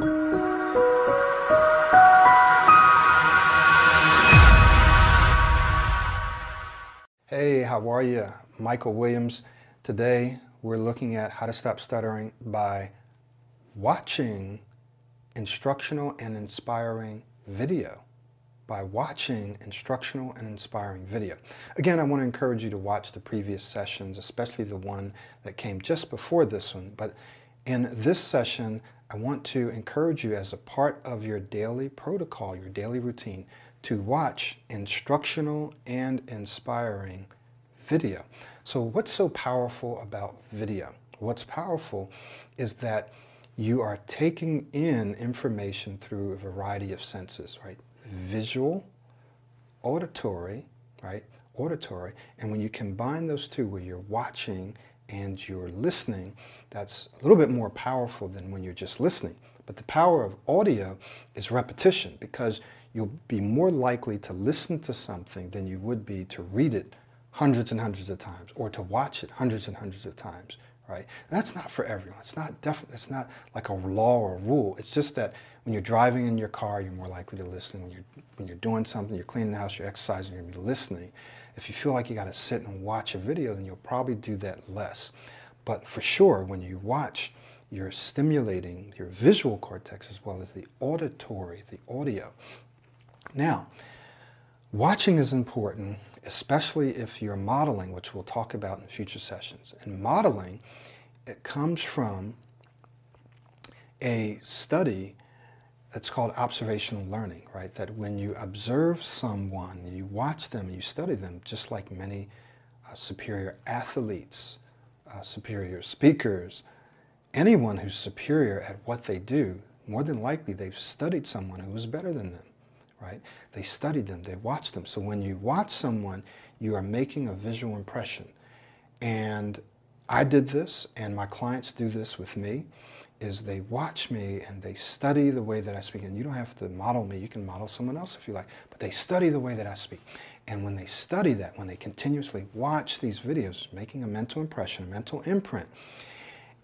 Hey, how are you? Michael Williams. Today we're looking at how to stop stuttering by watching instructional and inspiring video. By watching instructional and inspiring video. Again, I want to encourage you to watch the previous sessions, especially the one that came just before this one. But in this session, I want to encourage you as a part of your daily protocol, your daily routine, to watch instructional and inspiring video. So what's so powerful about video? What's powerful is that you are taking in information through a variety of senses, right? Visual, auditory, right? Auditory. And when you combine those two where you're watching and you're listening, that's a little bit more powerful than when you're just listening. But the power of audio is repetition because you'll be more likely to listen to something than you would be to read it hundreds and hundreds of times or to watch it hundreds and hundreds of times right? And that's not for everyone. It's not definitely it's not like a law or a rule. It's just that when you're driving in your car you're more likely to listen. When you're when you're doing something you're cleaning the house you're exercising you're to be listening. If you feel like you got to sit and watch a video then you'll probably do that less. But for sure when you watch you're stimulating your visual cortex as well as the auditory the audio. Now, watching is important, especially if you're modeling, which we'll talk about in future sessions. And modeling, it comes from a study that's called observational learning, right? That when you observe someone, you watch them, you study them, just like many uh, superior athletes, uh, superior speakers, anyone who's superior at what they do, more than likely they've studied someone who was better than them right? They studied them, they watched them. So when you watch someone, you are making a visual impression. And I did this, and my clients do this with me, is they watch me and they study the way that I speak. And you don't have to model me, you can model someone else if you like, but they study the way that I speak. And when they study that, when they continuously watch these videos, making a mental impression, a mental imprint,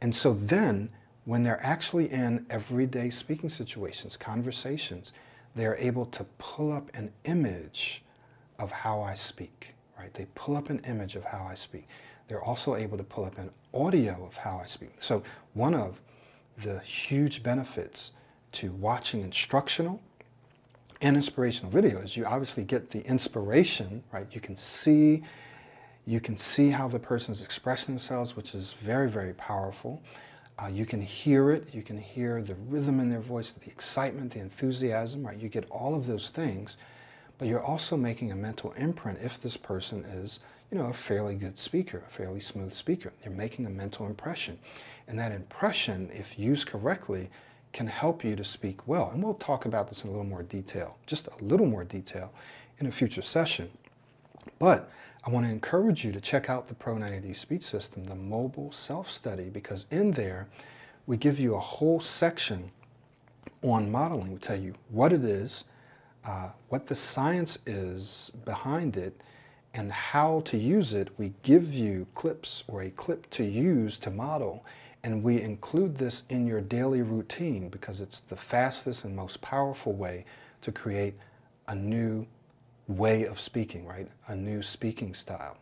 and so then when they're actually in everyday speaking situations, conversations, they're able to pull up an image of how I speak, right? They pull up an image of how I speak. They're also able to pull up an audio of how I speak. So one of the huge benefits to watching instructional and inspirational videos, you obviously get the inspiration, right? You can see you can see how the person is expressing themselves, which is very, very powerful. Uh, you can hear it. You can hear the rhythm in their voice, the excitement, the enthusiasm, right? You get all of those things, but you're also making a mental imprint if this person is, you know, a fairly good speaker, a fairly smooth speaker. They're making a mental impression. And that impression, if used correctly, can help you to speak well. And we'll talk about this in a little more detail, just a little more detail in a future session. But I want to encourage you to check out the Pro 90D Speech System, the mobile self-study, because in there we give you a whole section on modeling. We tell you what it is, uh, what the science is behind it, and how to use it. We give you clips or a clip to use to model, and we include this in your daily routine because it's the fastest and most powerful way to create a new way of speaking, right? A new speaking style.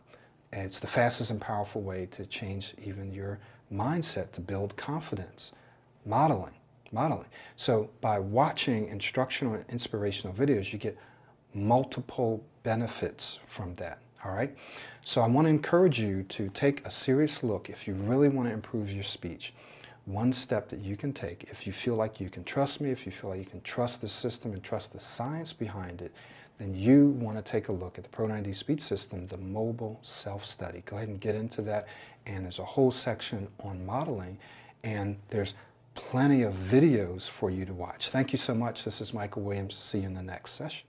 And it's the fastest and powerful way to change even your mindset to build confidence. Modeling, modeling. So by watching instructional and inspirational videos, you get multiple benefits from that. All right. So I want to encourage you to take a serious look if you really want to improve your speech. One step that you can take, if you feel like you can trust me, if you feel like you can trust the system and trust the science behind it, then you want to take a look at the Pro 90 Speech System, the mobile self-study. Go ahead and get into that. And there's a whole section on modeling. And there's plenty of videos for you to watch. Thank you so much. This is Michael Williams. See you in the next session.